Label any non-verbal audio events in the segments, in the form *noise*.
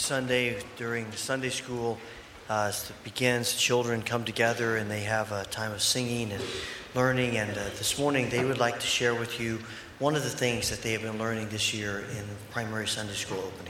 Sunday during Sunday school uh, begins, children come together and they have a time of singing and learning. And uh, this morning, they would like to share with you one of the things that they have been learning this year in primary Sunday school opening.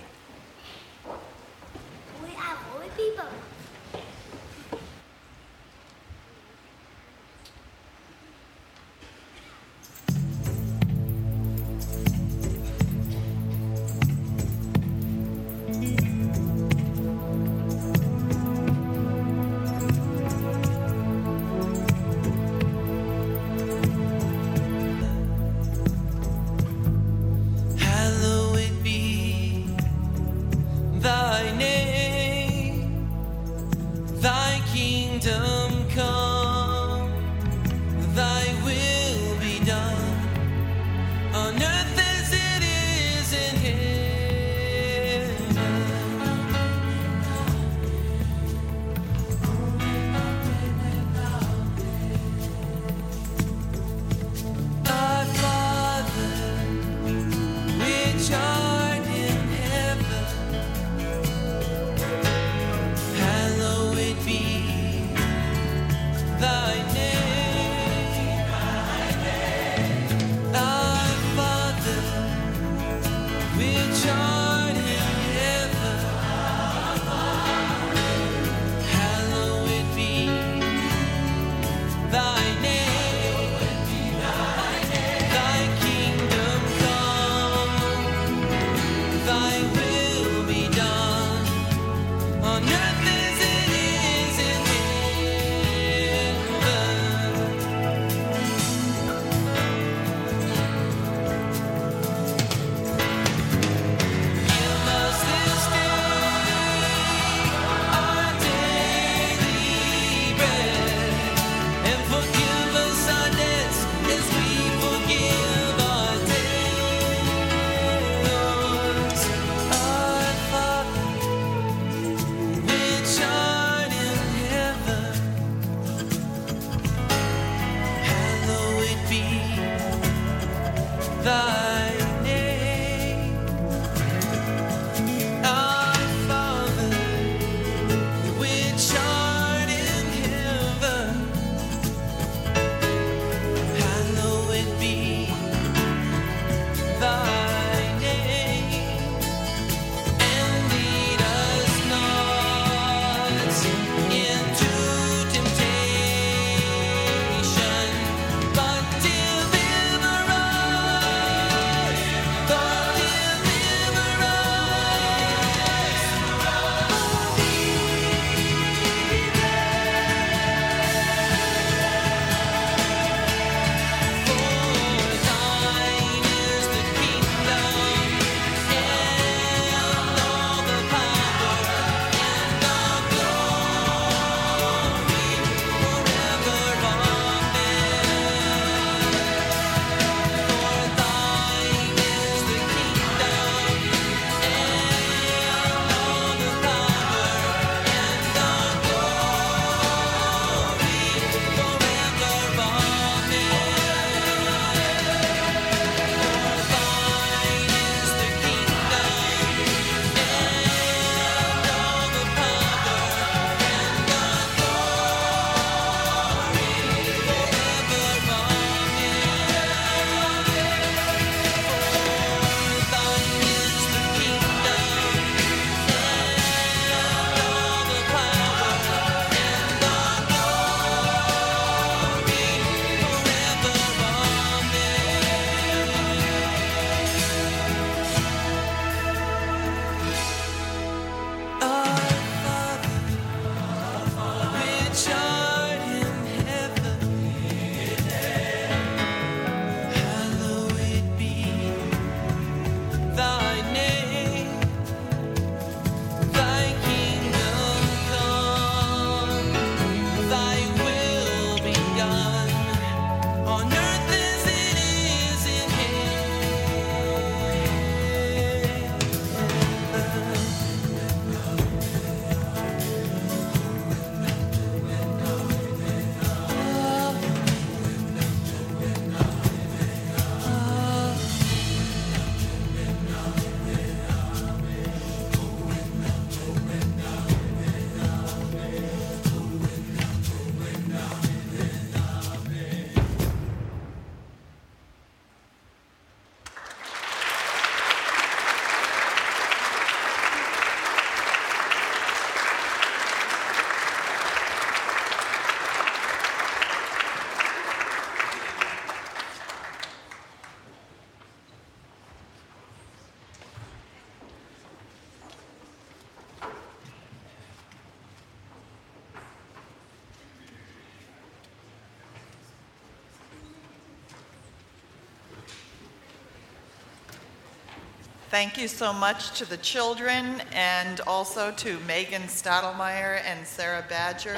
Thank you so much to the children and also to Megan Stadelmeyer and Sarah Badger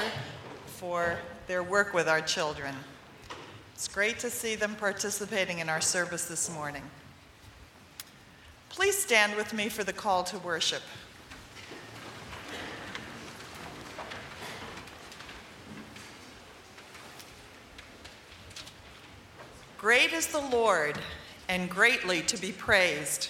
for their work with our children. It's great to see them participating in our service this morning. Please stand with me for the call to worship. Great is the Lord and greatly to be praised.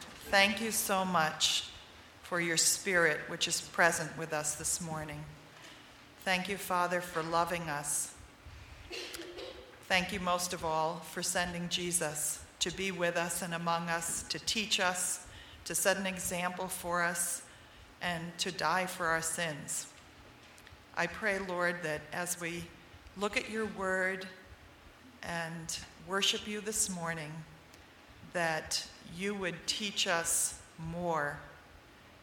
thank you so much for your spirit which is present with us this morning. Thank you, Father, for loving us. Thank you most of all for sending Jesus to be with us and among us, to teach us, to set an example for us, and to die for our sins. I pray, Lord, that as we look at your word and worship you this morning, that you would teach us more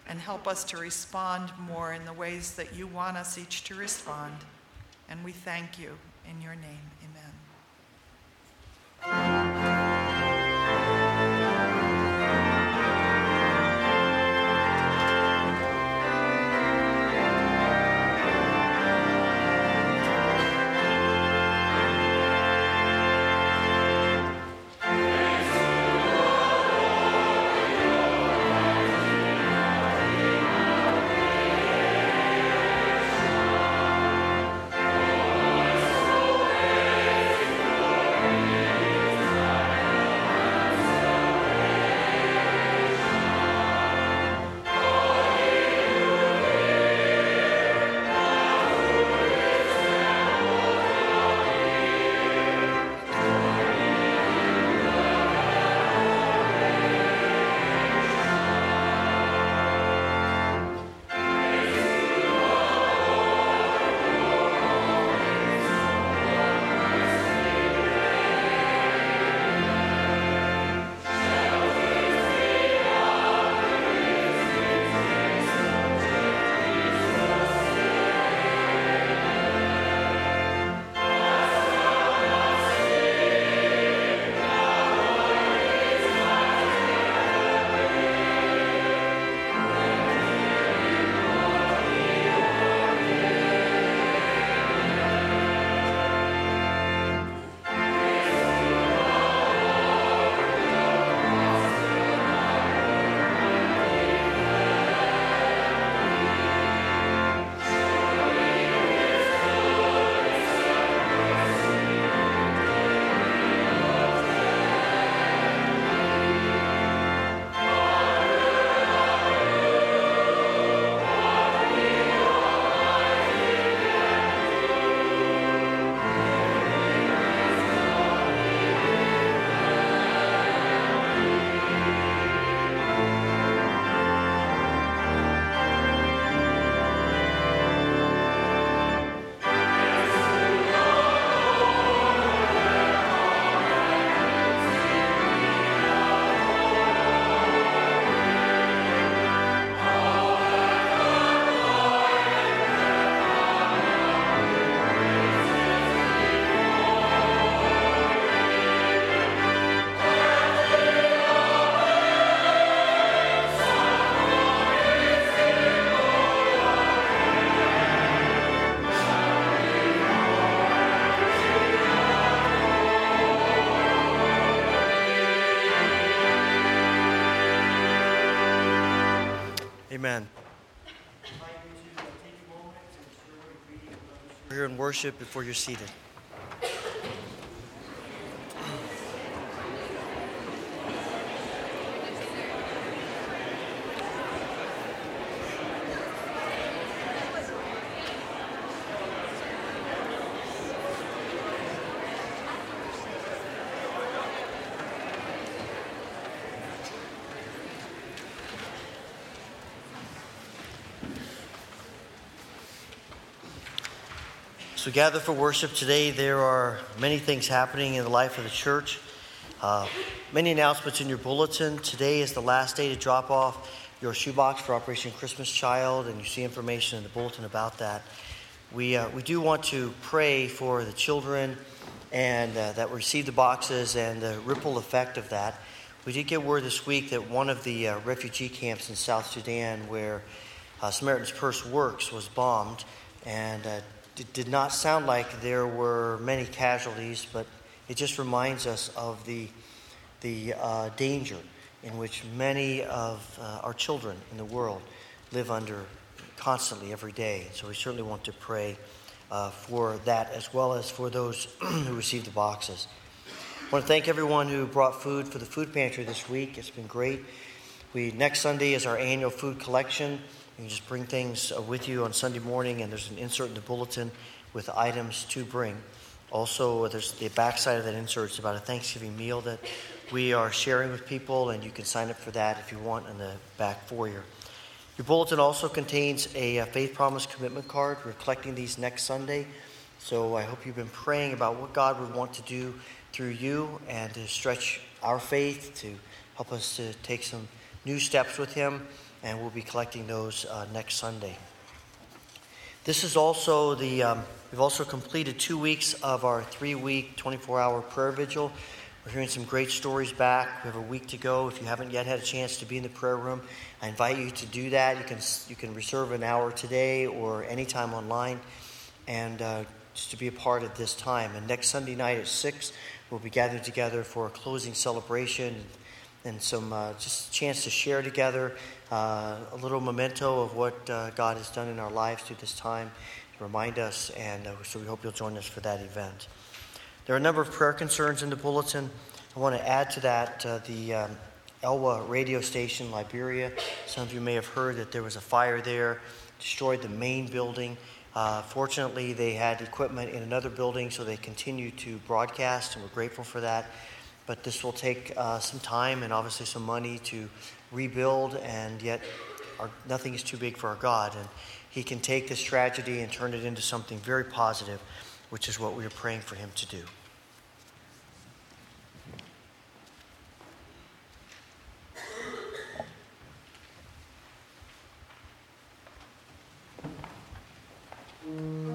and help us to respond more in the ways that you want us each to respond. And we thank you in your name. Amen. Worship before you're seated. We gather for worship today, there are many things happening in the life of the church. Uh, many announcements in your bulletin. Today is the last day to drop off your shoebox for Operation Christmas Child, and you see information in the bulletin about that. We, uh, we do want to pray for the children and uh, that receive the boxes and the ripple effect of that. We did get word this week that one of the uh, refugee camps in South Sudan, where uh, Samaritan's Purse works, was bombed, and uh, it did not sound like there were many casualties, but it just reminds us of the, the uh, danger in which many of uh, our children in the world live under constantly every day. So we certainly want to pray uh, for that as well as for those *clears throat* who received the boxes. I want to thank everyone who brought food for the food pantry this week. It's been great. We next Sunday is our annual food collection. You can just bring things uh, with you on Sunday morning, and there's an insert in the bulletin with items to bring. Also, there's the backside of that insert is about a Thanksgiving meal that we are sharing with people, and you can sign up for that if you want in the back foyer. Your bulletin also contains a faith promise commitment card. We're collecting these next Sunday. So I hope you've been praying about what God would want to do through you and to stretch our faith, to help us to take some new steps with Him and we'll be collecting those uh, next Sunday. This is also the, um, we've also completed two weeks of our three week, 24 hour prayer vigil. We're hearing some great stories back. We have a week to go. If you haven't yet had a chance to be in the prayer room, I invite you to do that. You can, you can reserve an hour today or anytime online and uh, just to be a part of this time. And next Sunday night at 6, we'll be gathered together for a closing celebration and some uh, just chance to share together uh, a little memento of what uh, God has done in our lives through this time to remind us. And uh, so we hope you'll join us for that event. There are a number of prayer concerns in the bulletin. I want to add to that uh, the um, ELWA radio station, Liberia. Some of you may have heard that there was a fire there, destroyed the main building. Uh, fortunately, they had equipment in another building, so they continued to broadcast, and we're grateful for that but this will take uh, some time and obviously some money to rebuild, and yet our, nothing is too big for our God. And He can take this tragedy and turn it into something very positive, which is what we are praying for Him to do. We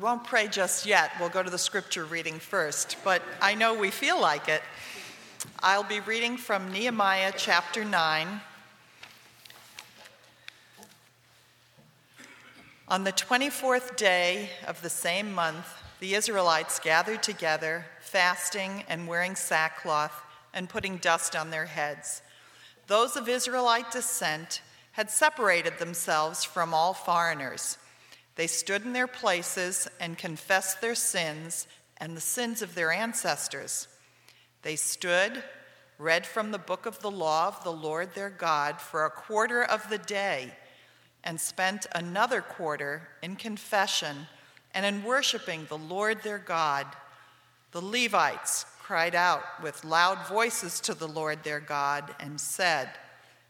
won't pray just yet. We'll go to the scripture reading first, but I know we feel like it. I'll be reading from Nehemiah chapter 9. On the 24th day of the same month, the Israelites gathered together, fasting and wearing sackcloth and putting dust on their heads. Those of Israelite descent had separated themselves from all foreigners. They stood in their places and confessed their sins and the sins of their ancestors. They stood, read from the book of the law of the Lord their God for a quarter of the day, and spent another quarter in confession and in worshiping the Lord their God. The Levites cried out with loud voices to the Lord their God and said,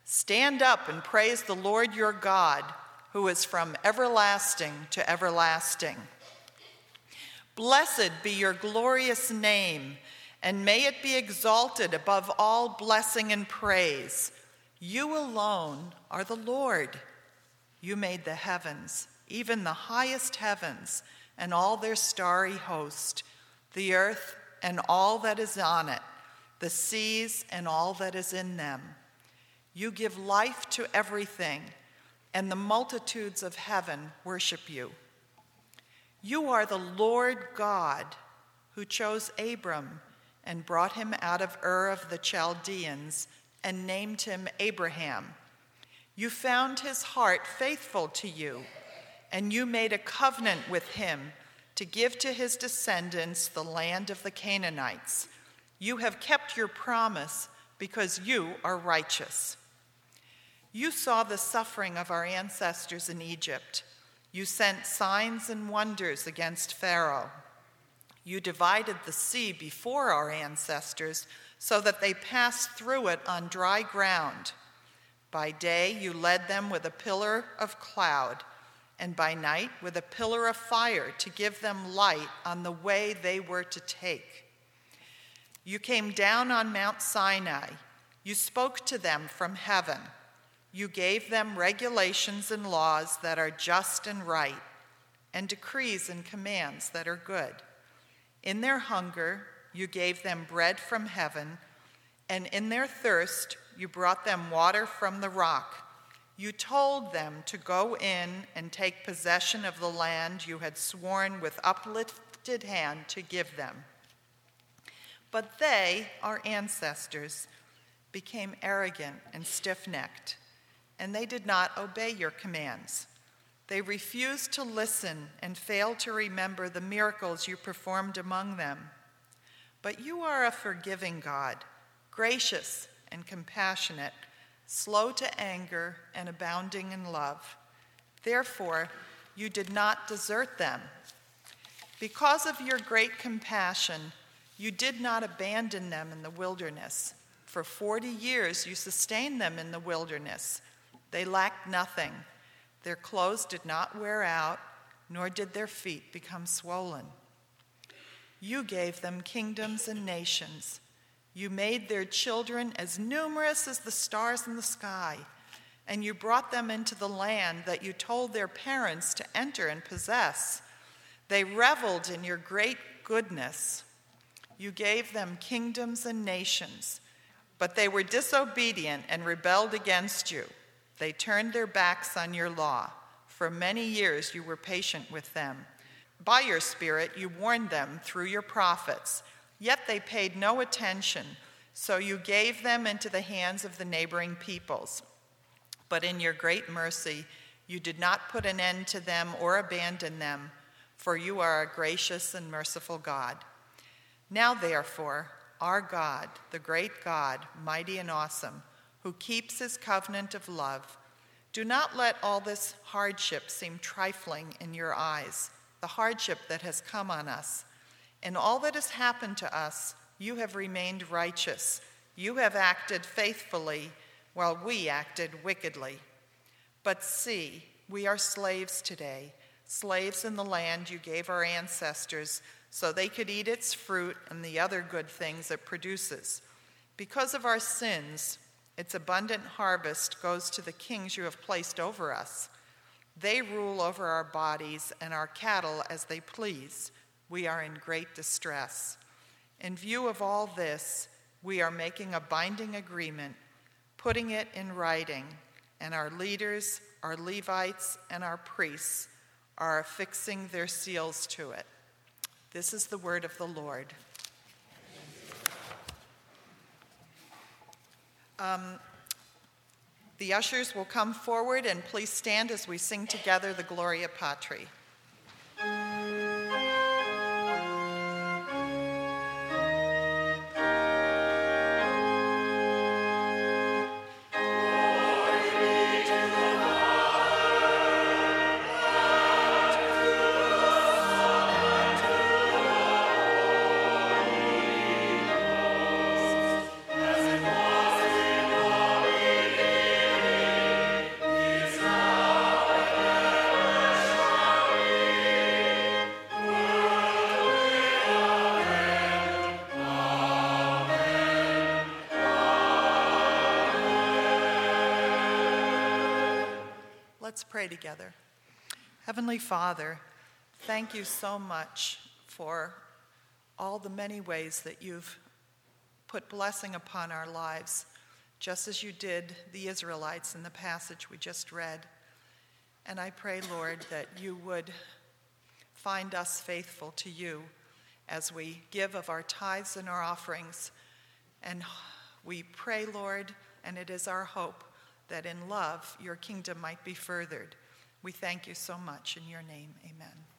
Stand up and praise the Lord your God, who is from everlasting to everlasting. Blessed be your glorious name, and may it be exalted above all blessing and praise. You alone are the Lord. You made the heavens, even the highest heavens, and all their starry host, the earth and all that is on it, the seas and all that is in them. You give life to everything, and the multitudes of heaven worship you. You are the Lord God who chose Abram and brought him out of Ur of the Chaldeans and named him Abraham. You found his heart faithful to you, and you made a covenant with him to give to his descendants the land of the Canaanites. You have kept your promise because you are righteous. You saw the suffering of our ancestors in Egypt. You sent signs and wonders against Pharaoh. You divided the sea before our ancestors so that they passed through it on dry ground. By day, you led them with a pillar of cloud, and by night, with a pillar of fire to give them light on the way they were to take. You came down on Mount Sinai. You spoke to them from heaven. You gave them regulations and laws that are just and right, and decrees and commands that are good. In their hunger, you gave them bread from heaven, and in their thirst, you brought them water from the rock. You told them to go in and take possession of the land you had sworn with uplifted hand to give them. But they, our ancestors, became arrogant and stiff necked and they did not obey your commands. They refused to listen and failed to remember the miracles you performed among them. But you are a forgiving God, gracious and compassionate, slow to anger and abounding in love. Therefore, you did not desert them. Because of your great compassion, you did not abandon them in the wilderness. For 40 years, you sustained them in the wilderness they lacked nothing. Their clothes did not wear out, nor did their feet become swollen. You gave them kingdoms and nations. You made their children as numerous as the stars in the sky, and you brought them into the land that you told their parents to enter and possess. They reveled in your great goodness. You gave them kingdoms and nations, but they were disobedient and rebelled against you. They turned their backs on your law. For many years you were patient with them. By your Spirit you warned them through your prophets, yet they paid no attention, so you gave them into the hands of the neighboring peoples. But in your great mercy, you did not put an end to them or abandon them, for you are a gracious and merciful God. Now, therefore, our God, the great God, mighty and awesome, who keeps his covenant of love. Do not let all this hardship seem trifling in your eyes, the hardship that has come on us. In all that has happened to us, you have remained righteous. You have acted faithfully while we acted wickedly. But see, we are slaves today, slaves in the land you gave our ancestors so they could eat its fruit and the other good things it produces. Because of our sins, its abundant harvest goes to the kings you have placed over us. They rule over our bodies and our cattle as they please. We are in great distress. In view of all this, we are making a binding agreement, putting it in writing, and our leaders, our Levites, and our priests are affixing their seals to it. This is the word of the Lord. Um, The ushers will come forward and please stand as we sing together the Gloria Patri. Pray together. Heavenly Father, thank you so much for all the many ways that you've put blessing upon our lives, just as you did the Israelites in the passage we just read. And I pray, Lord, that you would find us faithful to you as we give of our tithes and our offerings. And we pray, Lord, and it is our hope that in love your kingdom might be furthered. We thank you so much. In your name, amen.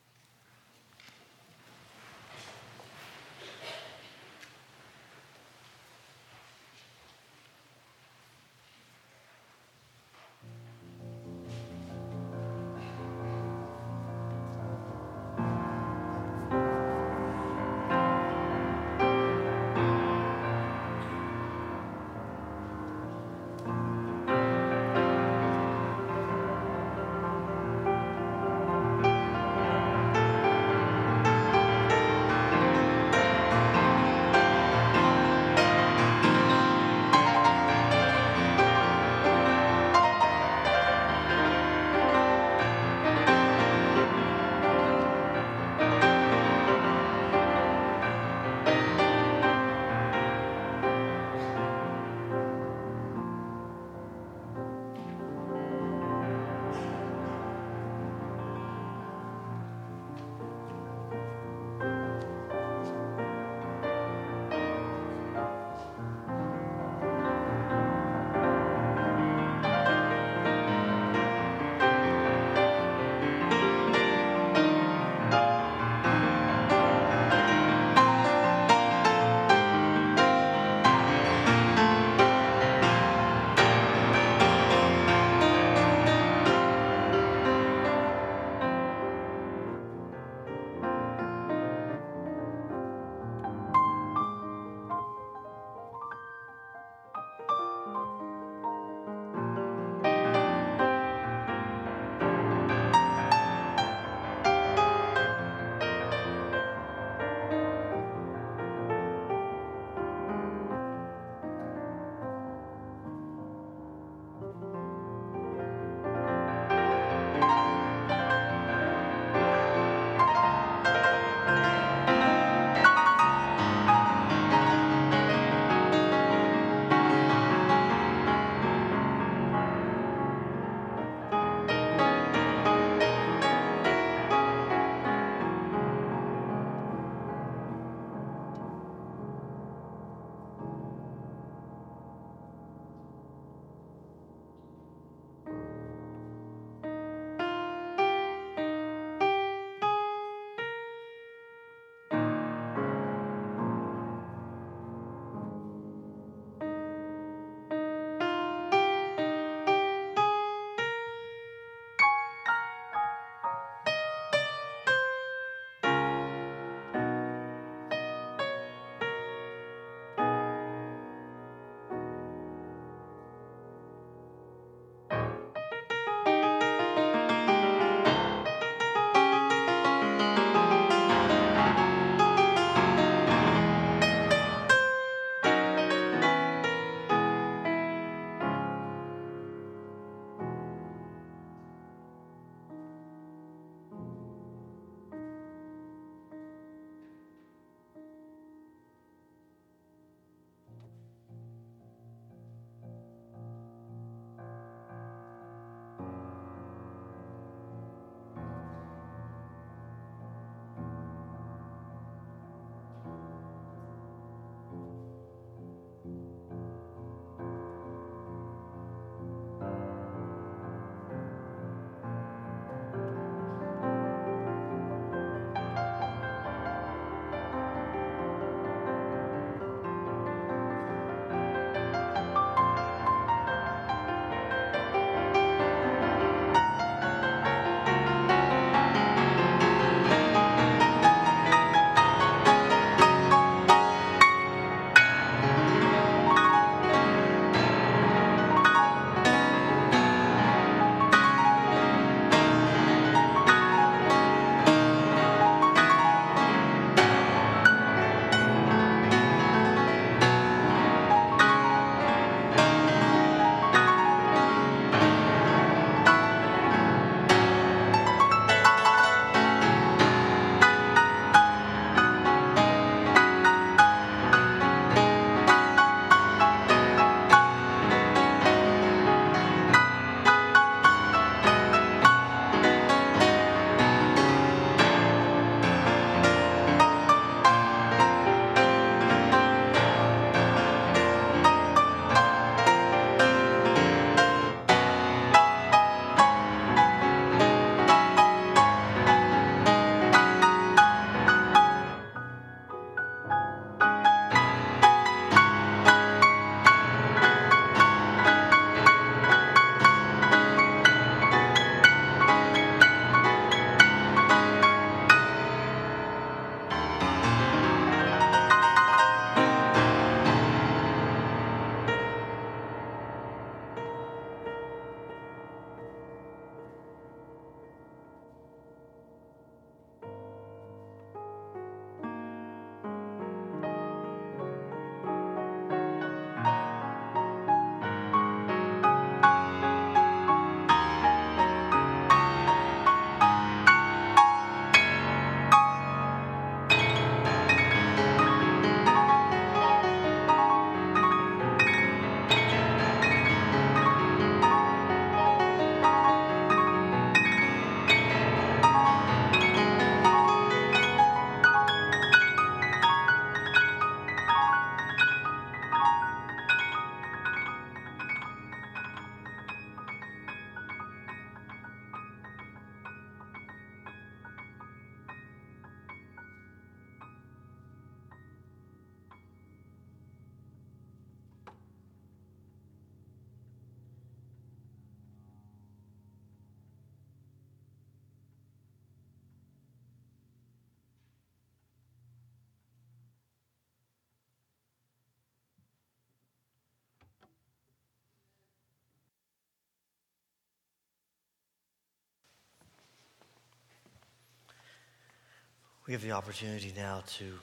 We have the opportunity now to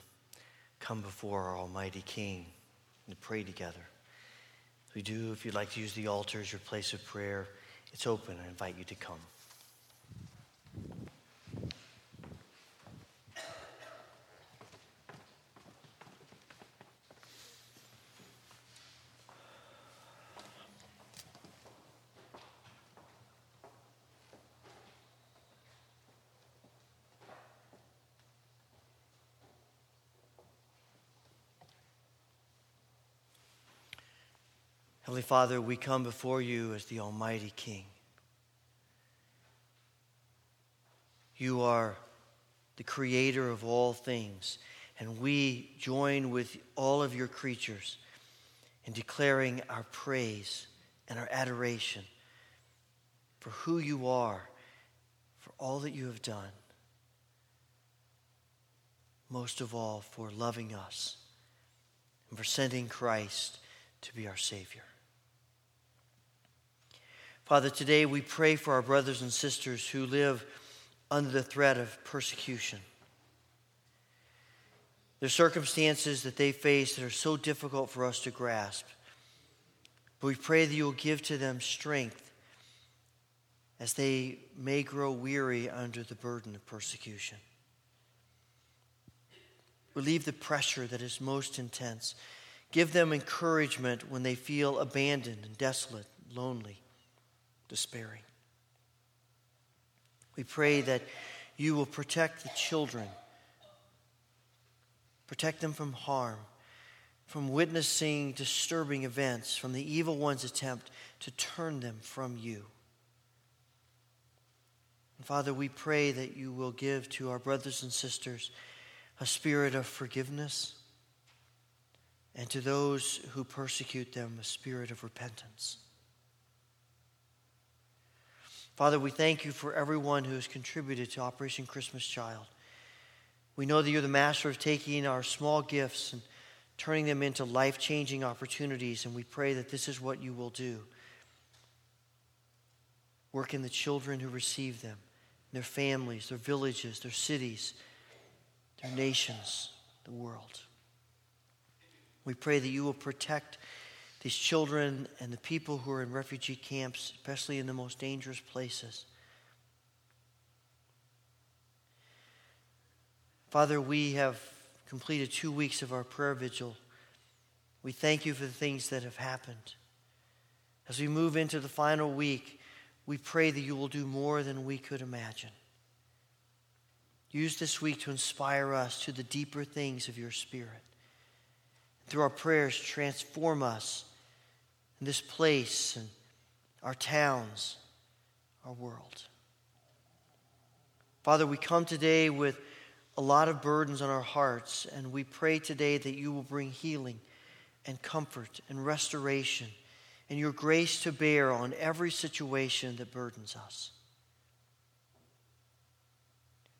come before our Almighty King and pray together. We do, if you'd like to use the altar as your place of prayer, it's open. I invite you to come. Heavenly Father, we come before you as the Almighty King. You are the creator of all things, and we join with all of your creatures in declaring our praise and our adoration for who you are, for all that you have done. Most of all, for loving us and for sending Christ to be our Savior. Father, today we pray for our brothers and sisters who live under the threat of persecution. There's circumstances that they face that are so difficult for us to grasp. But we pray that you will give to them strength as they may grow weary under the burden of persecution. Relieve the pressure that is most intense. Give them encouragement when they feel abandoned and desolate, lonely despairing. We pray that you will protect the children, protect them from harm, from witnessing disturbing events, from the evil one's attempt to turn them from you. And Father, we pray that you will give to our brothers and sisters a spirit of forgiveness, and to those who persecute them, a spirit of repentance. Father, we thank you for everyone who has contributed to Operation Christmas Child. We know that you're the master of taking our small gifts and turning them into life changing opportunities, and we pray that this is what you will do. Work in the children who receive them, their families, their villages, their cities, their nations, the world. We pray that you will protect these children and the people who are in refugee camps, especially in the most dangerous places. Father, we have completed two weeks of our prayer vigil. We thank you for the things that have happened. As we move into the final week, we pray that you will do more than we could imagine. Use this week to inspire us to the deeper things of your Spirit. Through our prayers, transform us in this place and our towns, our world. Father, we come today with a lot of burdens on our hearts, and we pray today that you will bring healing and comfort and restoration and your grace to bear on every situation that burdens us.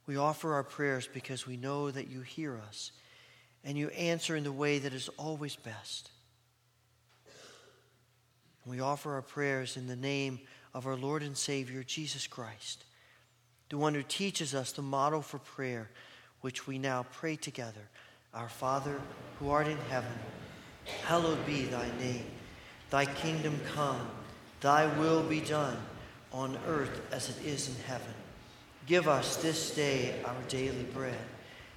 We offer our prayers because we know that you hear us and you answer in the way that is always best. We offer our prayers in the name of our Lord and Savior, Jesus Christ, the one who teaches us the model for prayer, which we now pray together. Our Father, who art in heaven, hallowed be thy name. Thy kingdom come, thy will be done, on earth as it is in heaven. Give us this day our daily bread,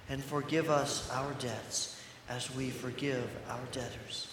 and forgive us our debts as we forgive our debtors.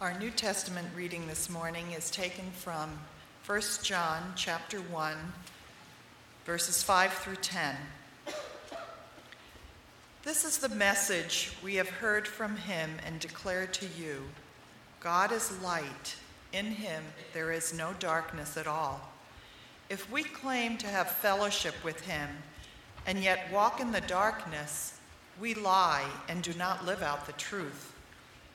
Our New Testament reading this morning is taken from 1 John chapter 1 verses 5 through 10. This is the message we have heard from him and declared to you. God is light. In him there is no darkness at all. If we claim to have fellowship with him and yet walk in the darkness, we lie and do not live out the truth.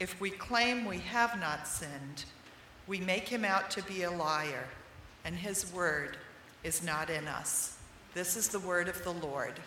If we claim we have not sinned, we make him out to be a liar, and his word is not in us. This is the word of the Lord.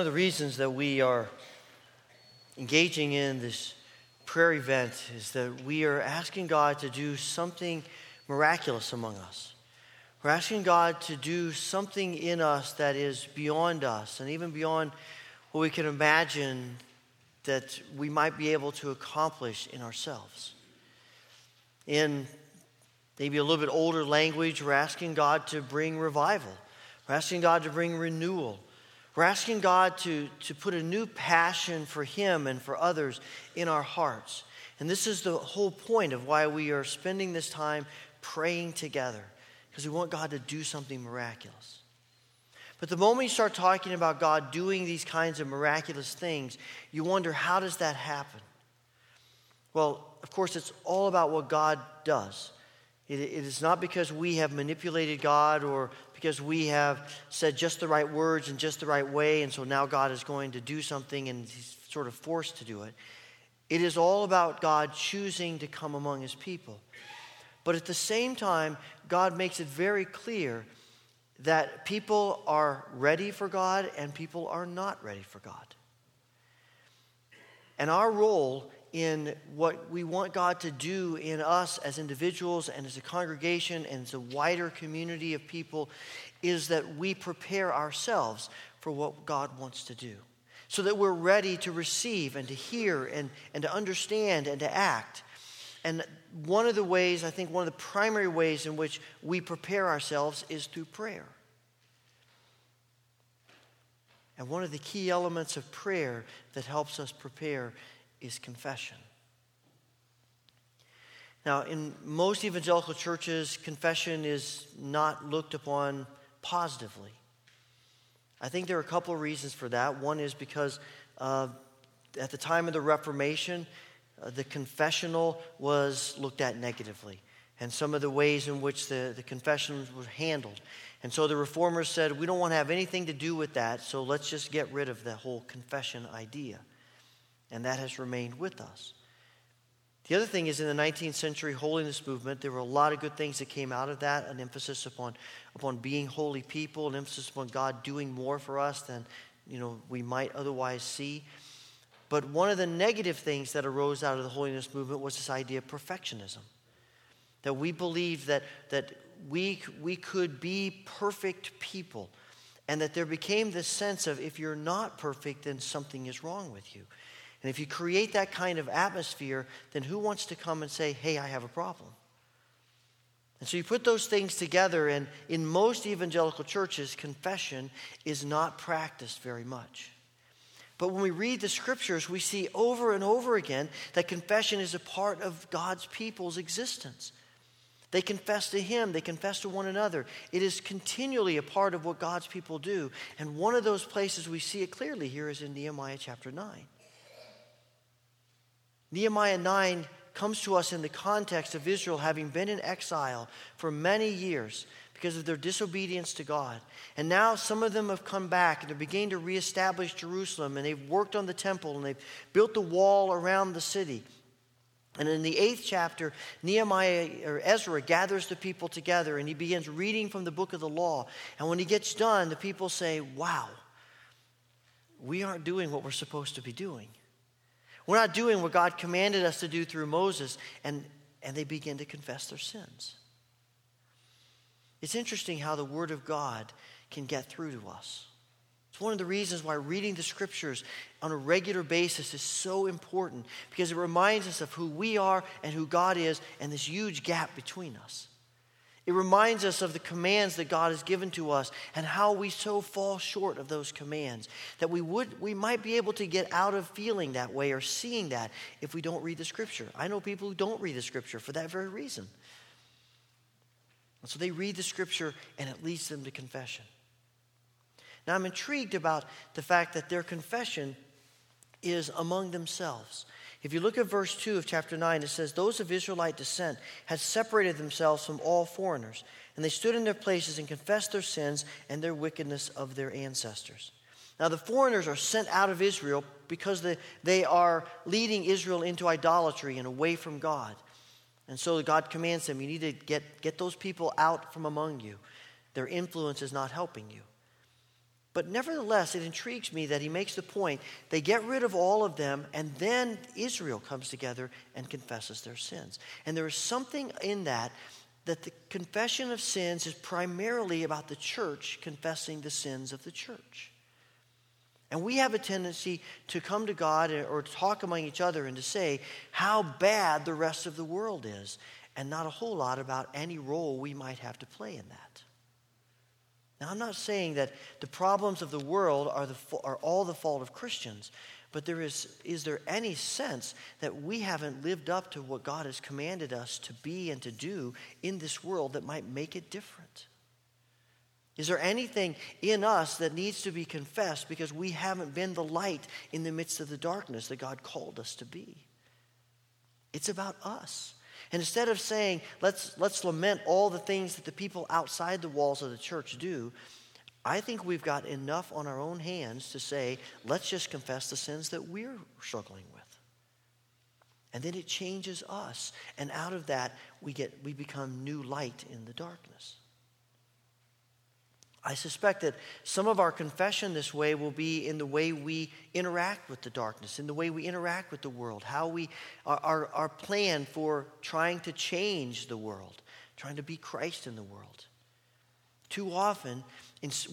One of the reasons that we are engaging in this prayer event is that we are asking God to do something miraculous among us. We're asking God to do something in us that is beyond us and even beyond what we can imagine that we might be able to accomplish in ourselves. In maybe a little bit older language, we're asking God to bring revival, we're asking God to bring renewal. We're asking God to, to put a new passion for Him and for others in our hearts. And this is the whole point of why we are spending this time praying together, because we want God to do something miraculous. But the moment you start talking about God doing these kinds of miraculous things, you wonder, how does that happen? Well, of course, it's all about what God does. it, it is not because we have manipulated God or because we have said just the right words in just the right way, and so now God is going to do something and he's sort of forced to do it. It is all about God choosing to come among his people. But at the same time, God makes it very clear that people are ready for God and people are not ready for God. And our role in what we want God to do in us as individuals and as a congregation and as a wider community of people is that we prepare ourselves for what God wants to do. So that we're ready to receive and to hear and, and to understand and to act. And one of the ways, I think one of the primary ways in which we prepare ourselves is through prayer. And one of the key elements of prayer that helps us prepare is confession. Now, in most evangelical churches, confession is not looked upon positively. I think there are a couple of reasons for that. One is because uh, at the time of the Reformation, uh, the confessional was looked at negatively, and some of the ways in which the, the confessions were handled. And so the reformers said, We don't want to have anything to do with that, so let's just get rid of the whole confession idea. And that has remained with us. The other thing is in the 19th century holiness movement, there were a lot of good things that came out of that an emphasis upon, upon being holy people, an emphasis upon God doing more for us than you know, we might otherwise see. But one of the negative things that arose out of the holiness movement was this idea of perfectionism. That we believed that, that we, we could be perfect people, and that there became this sense of if you're not perfect, then something is wrong with you. And if you create that kind of atmosphere, then who wants to come and say, hey, I have a problem? And so you put those things together, and in most evangelical churches, confession is not practiced very much. But when we read the scriptures, we see over and over again that confession is a part of God's people's existence. They confess to Him, they confess to one another. It is continually a part of what God's people do. And one of those places we see it clearly here is in Nehemiah chapter 9. Nehemiah 9 comes to us in the context of Israel having been in exile for many years because of their disobedience to God. And now some of them have come back and they're beginning to reestablish Jerusalem and they've worked on the temple and they've built the wall around the city. And in the eighth chapter, Nehemiah or Ezra gathers the people together and he begins reading from the book of the law. And when he gets done, the people say, Wow, we aren't doing what we're supposed to be doing. We're not doing what God commanded us to do through Moses. And, and they begin to confess their sins. It's interesting how the Word of God can get through to us. It's one of the reasons why reading the scriptures on a regular basis is so important because it reminds us of who we are and who God is and this huge gap between us. It reminds us of the commands that God has given to us and how we so fall short of those commands that we would we might be able to get out of feeling that way or seeing that if we don't read the scripture. I know people who don't read the scripture for that very reason. And so they read the scripture and it leads them to confession. Now, I'm intrigued about the fact that their confession is among themselves. If you look at verse 2 of chapter 9, it says, Those of Israelite descent had separated themselves from all foreigners, and they stood in their places and confessed their sins and their wickedness of their ancestors. Now, the foreigners are sent out of Israel because they are leading Israel into idolatry and away from God. And so God commands them, You need to get, get those people out from among you. Their influence is not helping you. But nevertheless, it intrigues me that he makes the point they get rid of all of them, and then Israel comes together and confesses their sins. And there is something in that that the confession of sins is primarily about the church confessing the sins of the church. And we have a tendency to come to God or talk among each other and to say how bad the rest of the world is, and not a whole lot about any role we might have to play in that. Now, I'm not saying that the problems of the world are, the, are all the fault of Christians, but there is, is there any sense that we haven't lived up to what God has commanded us to be and to do in this world that might make it different? Is there anything in us that needs to be confessed because we haven't been the light in the midst of the darkness that God called us to be? It's about us. And instead of saying, let's, let's lament all the things that the people outside the walls of the church do, I think we've got enough on our own hands to say, let's just confess the sins that we're struggling with. And then it changes us. And out of that, we, get, we become new light in the darkness. I suspect that some of our confession this way will be in the way we interact with the darkness, in the way we interact with the world, how we, our, our plan for trying to change the world, trying to be Christ in the world. Too often,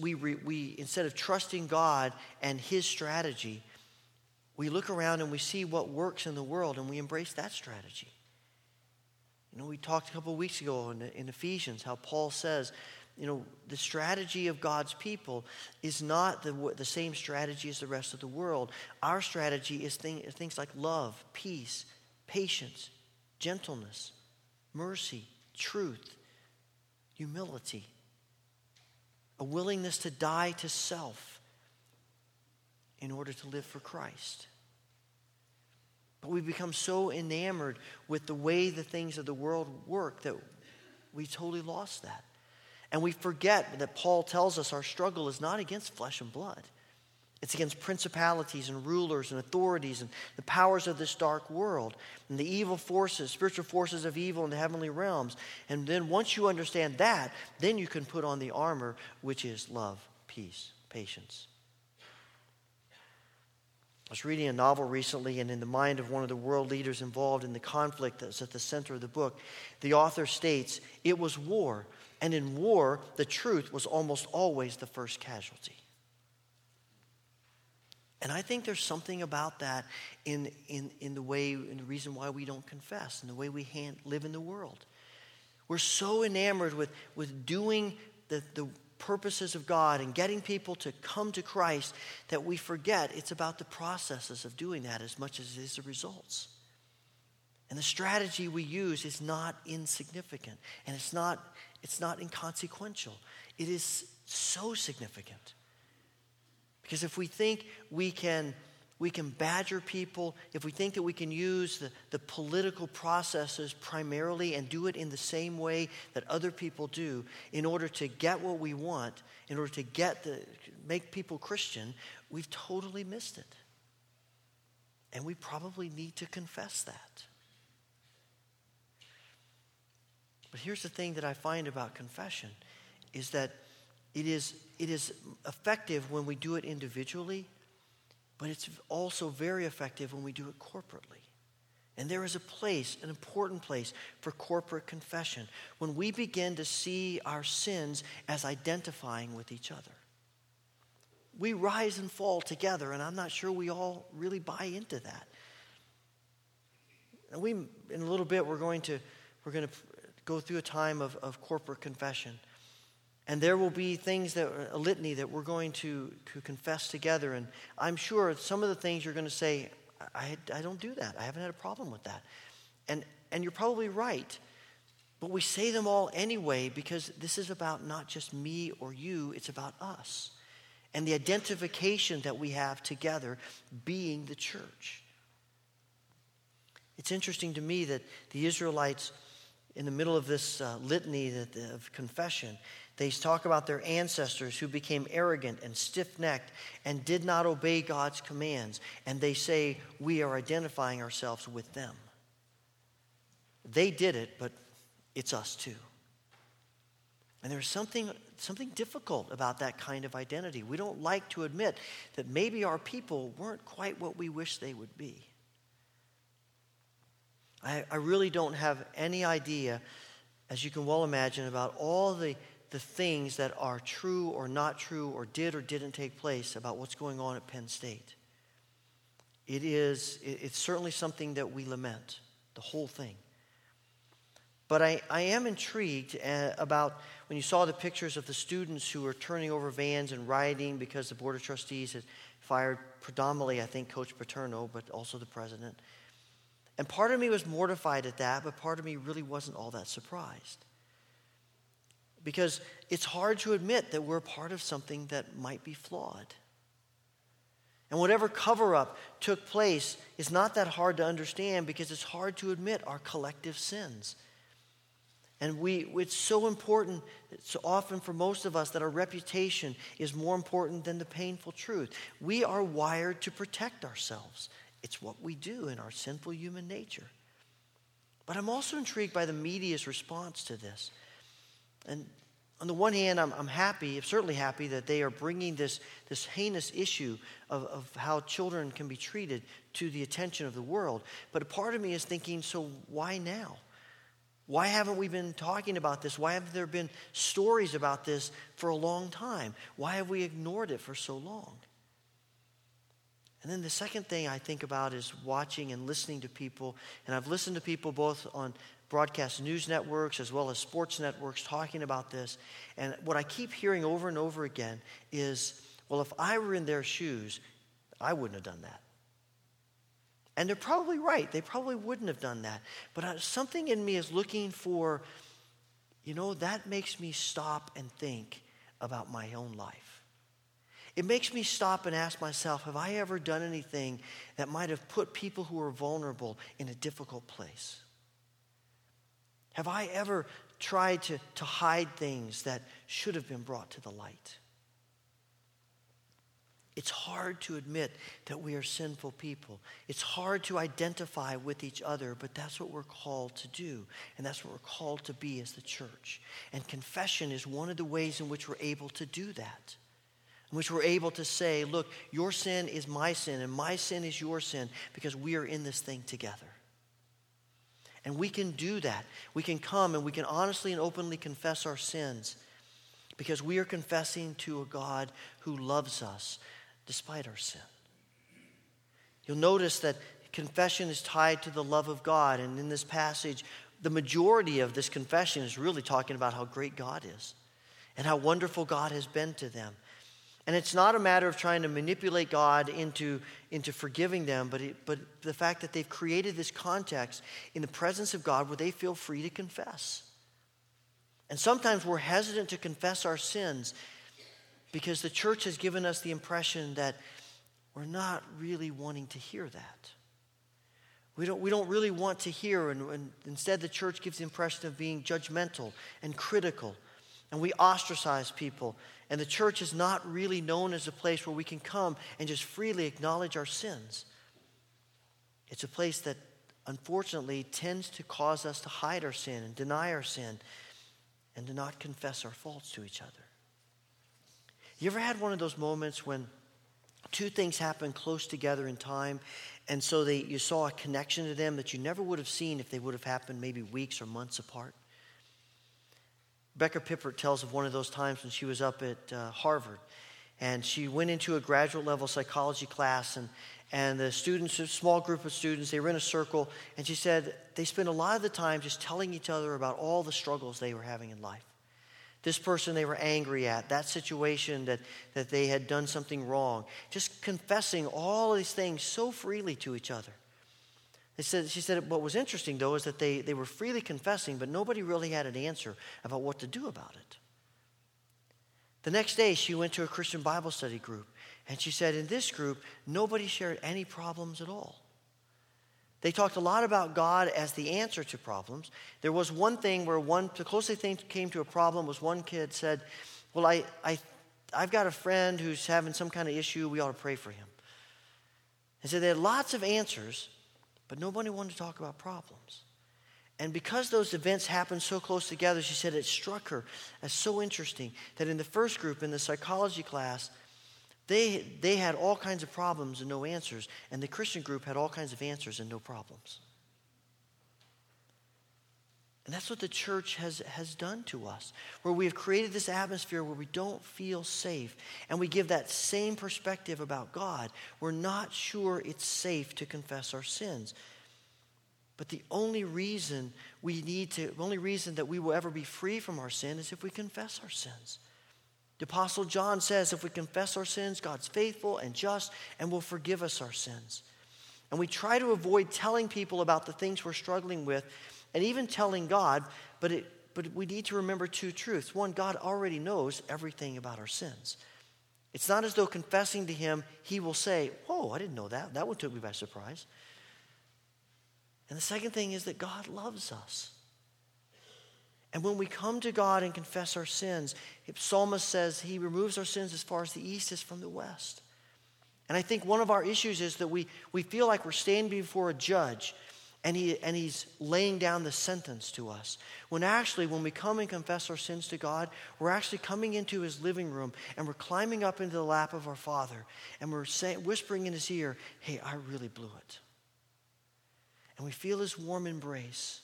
we, we, instead of trusting God and His strategy, we look around and we see what works in the world and we embrace that strategy. You know, we talked a couple of weeks ago in, in Ephesians how Paul says, you know, the strategy of God's people is not the, the same strategy as the rest of the world. Our strategy is thing, things like love, peace, patience, gentleness, mercy, truth, humility, a willingness to die to self in order to live for Christ. But we become so enamored with the way the things of the world work that we totally lost that. And we forget that Paul tells us our struggle is not against flesh and blood. It's against principalities and rulers and authorities and the powers of this dark world and the evil forces, spiritual forces of evil in the heavenly realms. And then once you understand that, then you can put on the armor, which is love, peace, patience. I was reading a novel recently, and in the mind of one of the world leaders involved in the conflict that's at the center of the book, the author states it was war and in war, the truth was almost always the first casualty. And I think there's something about that in, in, in the way, in the reason why we don't confess, and the way we hand, live in the world. We're so enamored with, with doing the, the purposes of God and getting people to come to Christ that we forget it's about the processes of doing that as much as it is the results. And the strategy we use is not insignificant and it's not, it's not inconsequential. It is so significant. Because if we think we can, we can badger people, if we think that we can use the, the political processes primarily and do it in the same way that other people do in order to get what we want, in order to get the, make people Christian, we've totally missed it. And we probably need to confess that. But here's the thing that I find about confession is that it is, it is effective when we do it individually, but it's also very effective when we do it corporately. And there is a place, an important place for corporate confession when we begin to see our sins as identifying with each other. We rise and fall together, and I'm not sure we all really buy into that. And we, in a little bit, we're going to, we're going to go through a time of, of corporate confession. And there will be things that, a litany that we're going to, to confess together. And I'm sure some of the things you're going to say, I, I don't do that. I haven't had a problem with that. And, and you're probably right. But we say them all anyway because this is about not just me or you, it's about us. And the identification that we have together being the church. It's interesting to me that the Israelites in the middle of this uh, litany of confession, they talk about their ancestors who became arrogant and stiff necked and did not obey God's commands. And they say, We are identifying ourselves with them. They did it, but it's us too. And there's something, something difficult about that kind of identity. We don't like to admit that maybe our people weren't quite what we wish they would be. I, I really don't have any idea, as you can well imagine, about all the, the things that are true or not true or did or didn't take place about what's going on at Penn State. It is, it's certainly something that we lament, the whole thing. But I, I am intrigued uh, about when you saw the pictures of the students who were turning over vans and rioting because the Board of Trustees had fired predominantly, I think, Coach Paterno, but also the president. And part of me was mortified at that, but part of me really wasn't all that surprised. Because it's hard to admit that we're part of something that might be flawed. And whatever cover up took place is not that hard to understand because it's hard to admit our collective sins. And we, it's so important, so often for most of us, that our reputation is more important than the painful truth. We are wired to protect ourselves. It's what we do in our sinful human nature. But I'm also intrigued by the media's response to this. And on the one hand, I'm, I'm happy, certainly happy that they are bringing this, this heinous issue of, of how children can be treated to the attention of the world. But a part of me is thinking, so why now? Why haven't we been talking about this? Why haven't there been stories about this for a long time? Why have we ignored it for so long? And then the second thing I think about is watching and listening to people. And I've listened to people both on broadcast news networks as well as sports networks talking about this. And what I keep hearing over and over again is, well, if I were in their shoes, I wouldn't have done that. And they're probably right. They probably wouldn't have done that. But something in me is looking for, you know, that makes me stop and think about my own life. It makes me stop and ask myself, have I ever done anything that might have put people who are vulnerable in a difficult place? Have I ever tried to, to hide things that should have been brought to the light? It's hard to admit that we are sinful people. It's hard to identify with each other, but that's what we're called to do. And that's what we're called to be as the church. And confession is one of the ways in which we're able to do that. In which we're able to say, look, your sin is my sin, and my sin is your sin, because we are in this thing together. And we can do that. We can come and we can honestly and openly confess our sins because we are confessing to a God who loves us despite our sin. You'll notice that confession is tied to the love of God. And in this passage, the majority of this confession is really talking about how great God is and how wonderful God has been to them. And it's not a matter of trying to manipulate God into, into forgiving them, but, it, but the fact that they've created this context in the presence of God where they feel free to confess. And sometimes we're hesitant to confess our sins because the church has given us the impression that we're not really wanting to hear that. We don't, we don't really want to hear, and, and instead, the church gives the impression of being judgmental and critical and we ostracize people. And the church is not really known as a place where we can come and just freely acknowledge our sins. It's a place that unfortunately tends to cause us to hide our sin and deny our sin and to not confess our faults to each other. You ever had one of those moments when two things happen close together in time and so they, you saw a connection to them that you never would have seen if they would have happened maybe weeks or months apart? Rebecca Pippert tells of one of those times when she was up at uh, Harvard. And she went into a graduate level psychology class, and, and the students, a small group of students, they were in a circle, and she said they spent a lot of the time just telling each other about all the struggles they were having in life. This person they were angry at, that situation that, that they had done something wrong, just confessing all these things so freely to each other. Said, she said what was interesting, though, is that they, they were freely confessing, but nobody really had an answer about what to do about it. The next day, she went to a Christian Bible study group, and she said, in this group, nobody shared any problems at all. They talked a lot about God as the answer to problems. There was one thing where one, the closest thing came to a problem was one kid said, Well, I, I, I've got a friend who's having some kind of issue. We ought to pray for him. And so they had lots of answers, but nobody wanted to talk about problems. And because those events happened so close together, she said it struck her as so interesting that in the first group, in the psychology class, they, they had all kinds of problems and no answers, and the Christian group had all kinds of answers and no problems. And that's what the church has, has done to us, where we have created this atmosphere where we don't feel safe. And we give that same perspective about God. We're not sure it's safe to confess our sins. But the only reason we need to, the only reason that we will ever be free from our sin is if we confess our sins. The Apostle John says if we confess our sins, God's faithful and just and will forgive us our sins. And we try to avoid telling people about the things we're struggling with and even telling God, but, it, but we need to remember two truths. One, God already knows everything about our sins. It's not as though confessing to Him, He will say, Whoa, I didn't know that. That one took me by surprise. And the second thing is that God loves us. And when we come to God and confess our sins, Psalmist says He removes our sins as far as the east is from the west. And I think one of our issues is that we, we feel like we're standing before a judge and, he, and he's laying down the sentence to us. When actually, when we come and confess our sins to God, we're actually coming into his living room and we're climbing up into the lap of our Father and we're saying, whispering in his ear, Hey, I really blew it. And we feel his warm embrace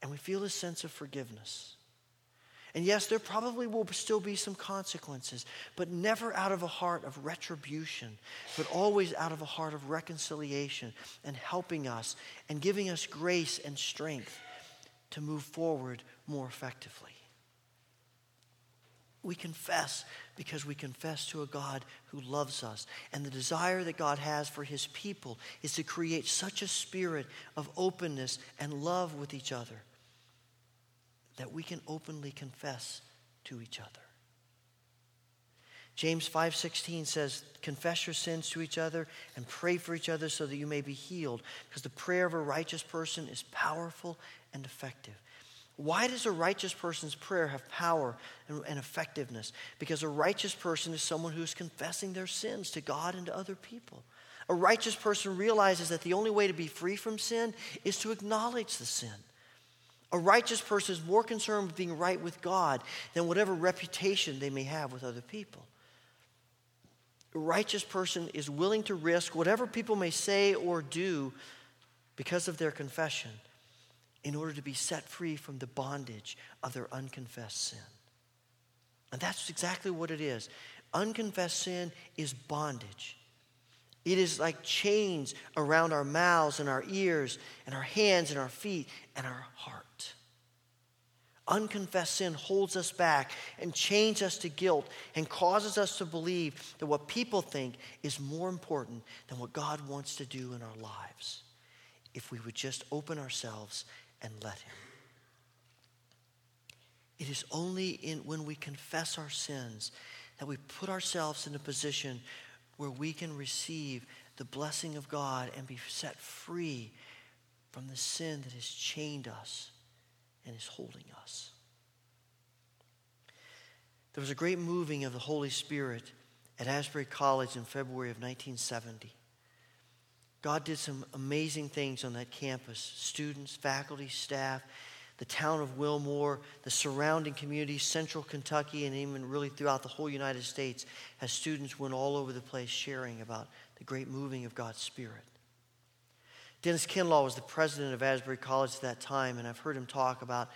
and we feel his sense of forgiveness. And yes, there probably will still be some consequences, but never out of a heart of retribution, but always out of a heart of reconciliation and helping us and giving us grace and strength to move forward more effectively. We confess because we confess to a God who loves us. And the desire that God has for his people is to create such a spirit of openness and love with each other that we can openly confess to each other. James 5:16 says, "Confess your sins to each other and pray for each other so that you may be healed, because the prayer of a righteous person is powerful and effective." Why does a righteous person's prayer have power and, and effectiveness? Because a righteous person is someone who is confessing their sins to God and to other people. A righteous person realizes that the only way to be free from sin is to acknowledge the sin. A righteous person is more concerned with being right with God than whatever reputation they may have with other people. A righteous person is willing to risk whatever people may say or do because of their confession in order to be set free from the bondage of their unconfessed sin. And that's exactly what it is. Unconfessed sin is bondage. It is like chains around our mouths and our ears and our hands and our feet and our heart. Unconfessed sin holds us back and chains us to guilt and causes us to believe that what people think is more important than what God wants to do in our lives if we would just open ourselves and let Him. It is only in, when we confess our sins that we put ourselves in a position where we can receive the blessing of God and be set free from the sin that has chained us and is holding us. There was a great moving of the Holy Spirit at Asbury College in February of 1970. God did some amazing things on that campus students, faculty, staff the town of Wilmore, the surrounding communities, central Kentucky, and even really throughout the whole United States, as students went all over the place sharing about the great moving of God's Spirit. Dennis Kinlaw was the president of Asbury College at that time, and I've heard him talk about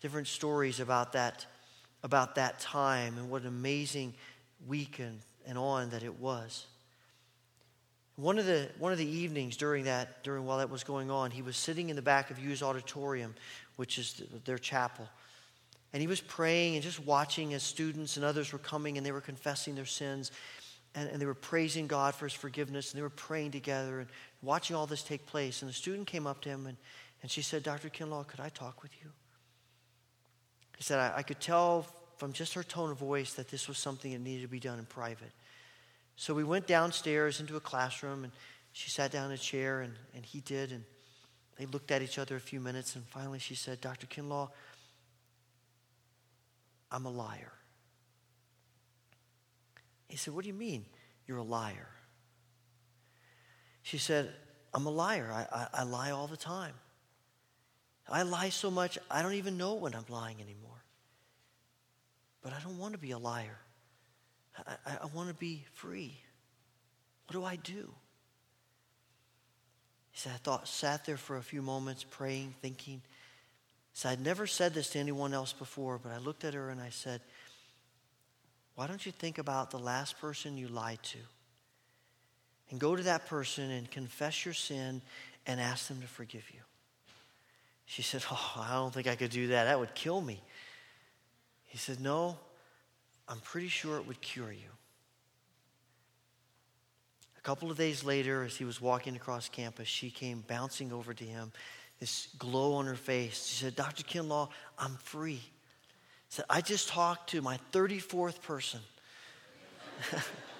different stories about that, about that time and what an amazing week and, and on that it was. One of the one of the evenings during that during while that was going on, he was sitting in the back of Hughes Auditorium, which is their chapel, and he was praying and just watching as students and others were coming and they were confessing their sins, and, and they were praising God for His forgiveness and they were praying together and watching all this take place. And the student came up to him and, and she said, "Dr. Kinlaw, could I talk with you?" He said, I, I could tell from just her tone of voice that this was something that needed to be done in private." So we went downstairs into a classroom, and she sat down in a chair, and, and he did. And they looked at each other a few minutes, and finally she said, Dr. Kinlaw, I'm a liar. He said, What do you mean you're a liar? She said, I'm a liar. I, I, I lie all the time. I lie so much, I don't even know when I'm lying anymore. But I don't want to be a liar. I, I want to be free. What do I do? He said, I thought, sat there for a few moments praying, thinking. He said, I'd never said this to anyone else before, but I looked at her and I said, Why don't you think about the last person you lied to? And go to that person and confess your sin and ask them to forgive you. She said, Oh, I don't think I could do that. That would kill me. He said, No, I'm pretty sure it would cure you. A couple of days later, as he was walking across campus, she came bouncing over to him, this glow on her face. She said, Dr. Kinlaw, I'm free. Said, I just talked to my 34th person. *laughs*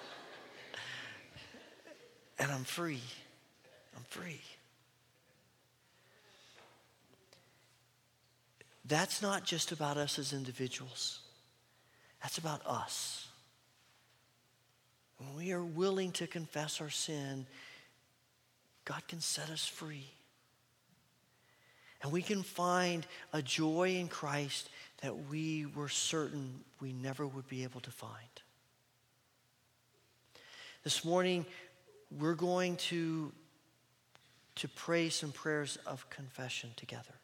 and I'm free. I'm free. That's not just about us as individuals. That's about us. When we are willing to confess our sin, God can set us free. And we can find a joy in Christ that we were certain we never would be able to find. This morning, we're going to, to pray some prayers of confession together.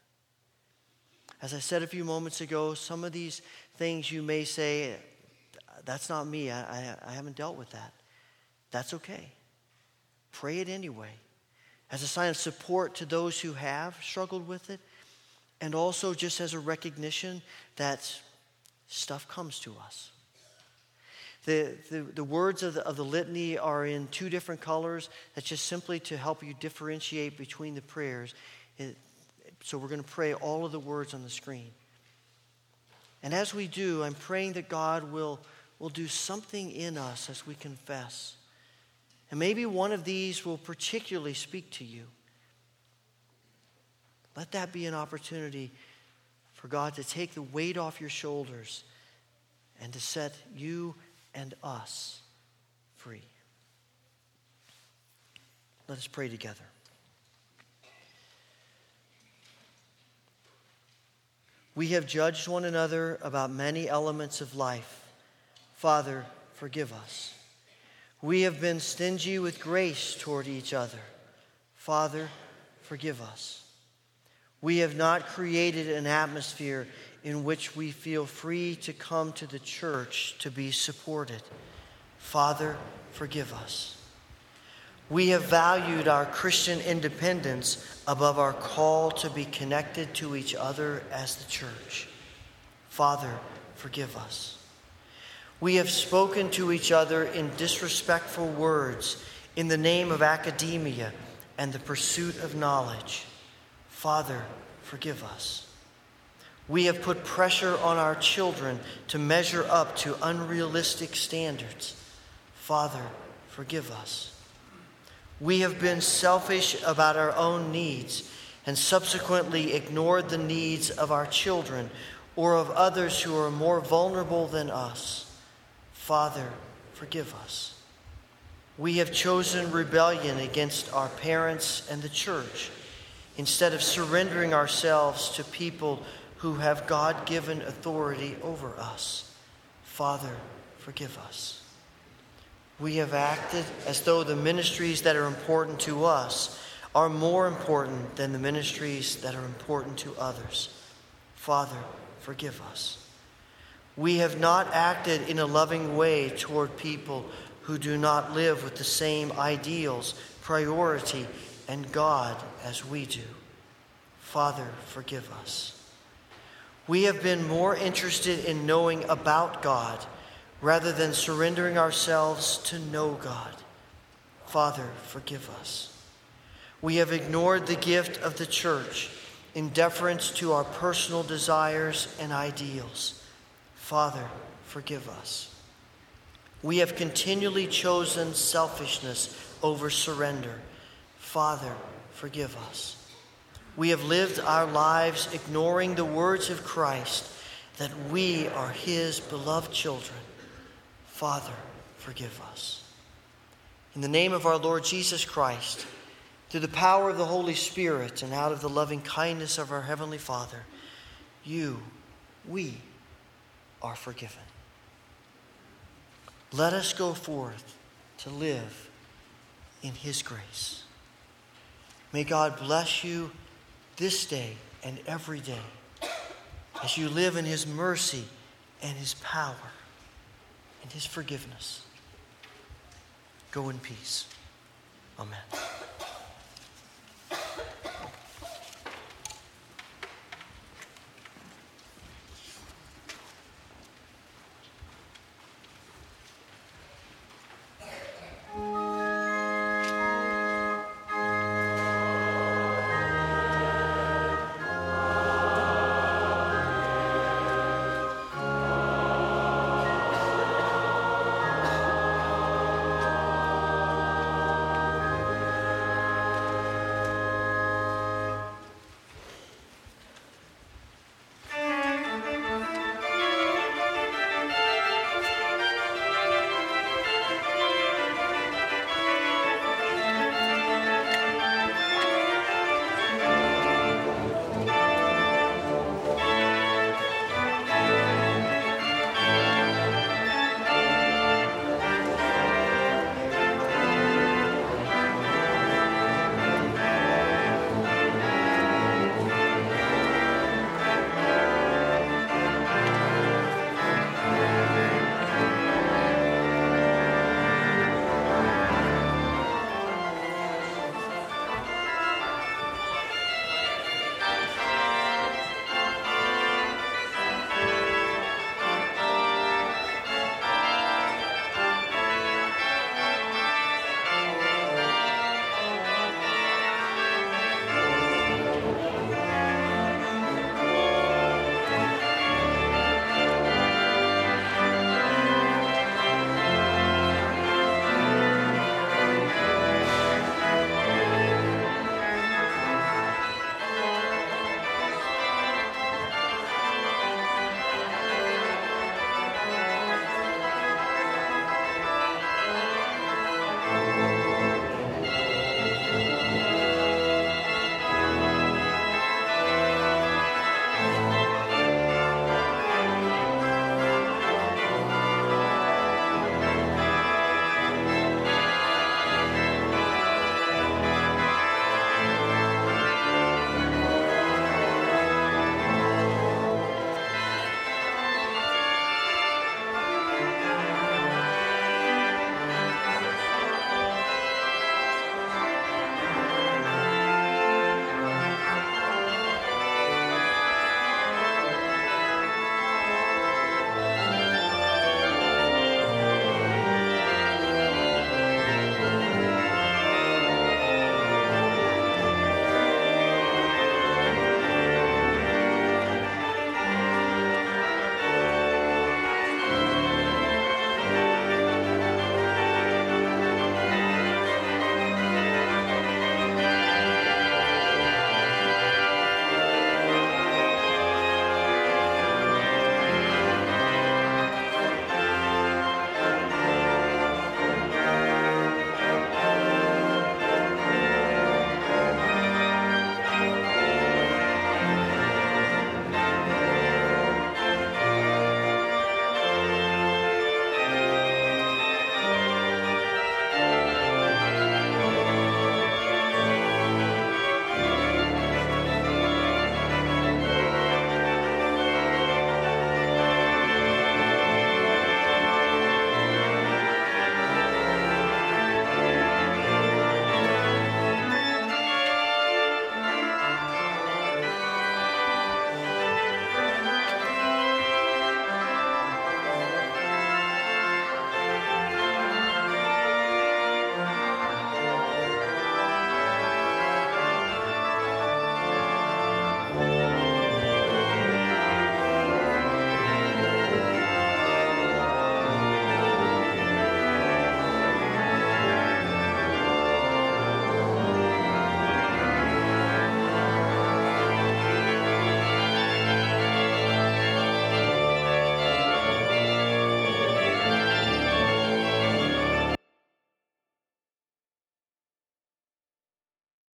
As I said a few moments ago, some of these things you may say, that's not me. I, I, I haven't dealt with that. That's okay. Pray it anyway as a sign of support to those who have struggled with it, and also just as a recognition that stuff comes to us. The, the, the words of the, of the litany are in two different colors. That's just simply to help you differentiate between the prayers. It, so we're going to pray all of the words on the screen. And as we do, I'm praying that God will, will do something in us as we confess and maybe one of these will particularly speak to you. Let that be an opportunity for God to take the weight off your shoulders and to set you and us free. Let us pray together. We have judged one another about many elements of life. Father, forgive us. We have been stingy with grace toward each other. Father, forgive us. We have not created an atmosphere in which we feel free to come to the church to be supported. Father, forgive us. We have valued our Christian independence above our call to be connected to each other as the church. Father, forgive us. We have spoken to each other in disrespectful words in the name of academia and the pursuit of knowledge. Father, forgive us. We have put pressure on our children to measure up to unrealistic standards. Father, forgive us. We have been selfish about our own needs and subsequently ignored the needs of our children or of others who are more vulnerable than us. Father, forgive us. We have chosen rebellion against our parents and the church instead of surrendering ourselves to people who have God given authority over us. Father, forgive us. We have acted as though the ministries that are important to us are more important than the ministries that are important to others. Father, forgive us. We have not acted in a loving way toward people who do not live with the same ideals, priority, and God as we do. Father, forgive us. We have been more interested in knowing about God rather than surrendering ourselves to know God. Father, forgive us. We have ignored the gift of the church in deference to our personal desires and ideals. Father, forgive us. We have continually chosen selfishness over surrender. Father, forgive us. We have lived our lives ignoring the words of Christ that we are His beloved children. Father, forgive us. In the name of our Lord Jesus Christ, through the power of the Holy Spirit and out of the loving kindness of our Heavenly Father, you, we, are forgiven. Let us go forth to live in His grace. May God bless you this day and every day as you live in His mercy and His power and His forgiveness. Go in peace. Amen.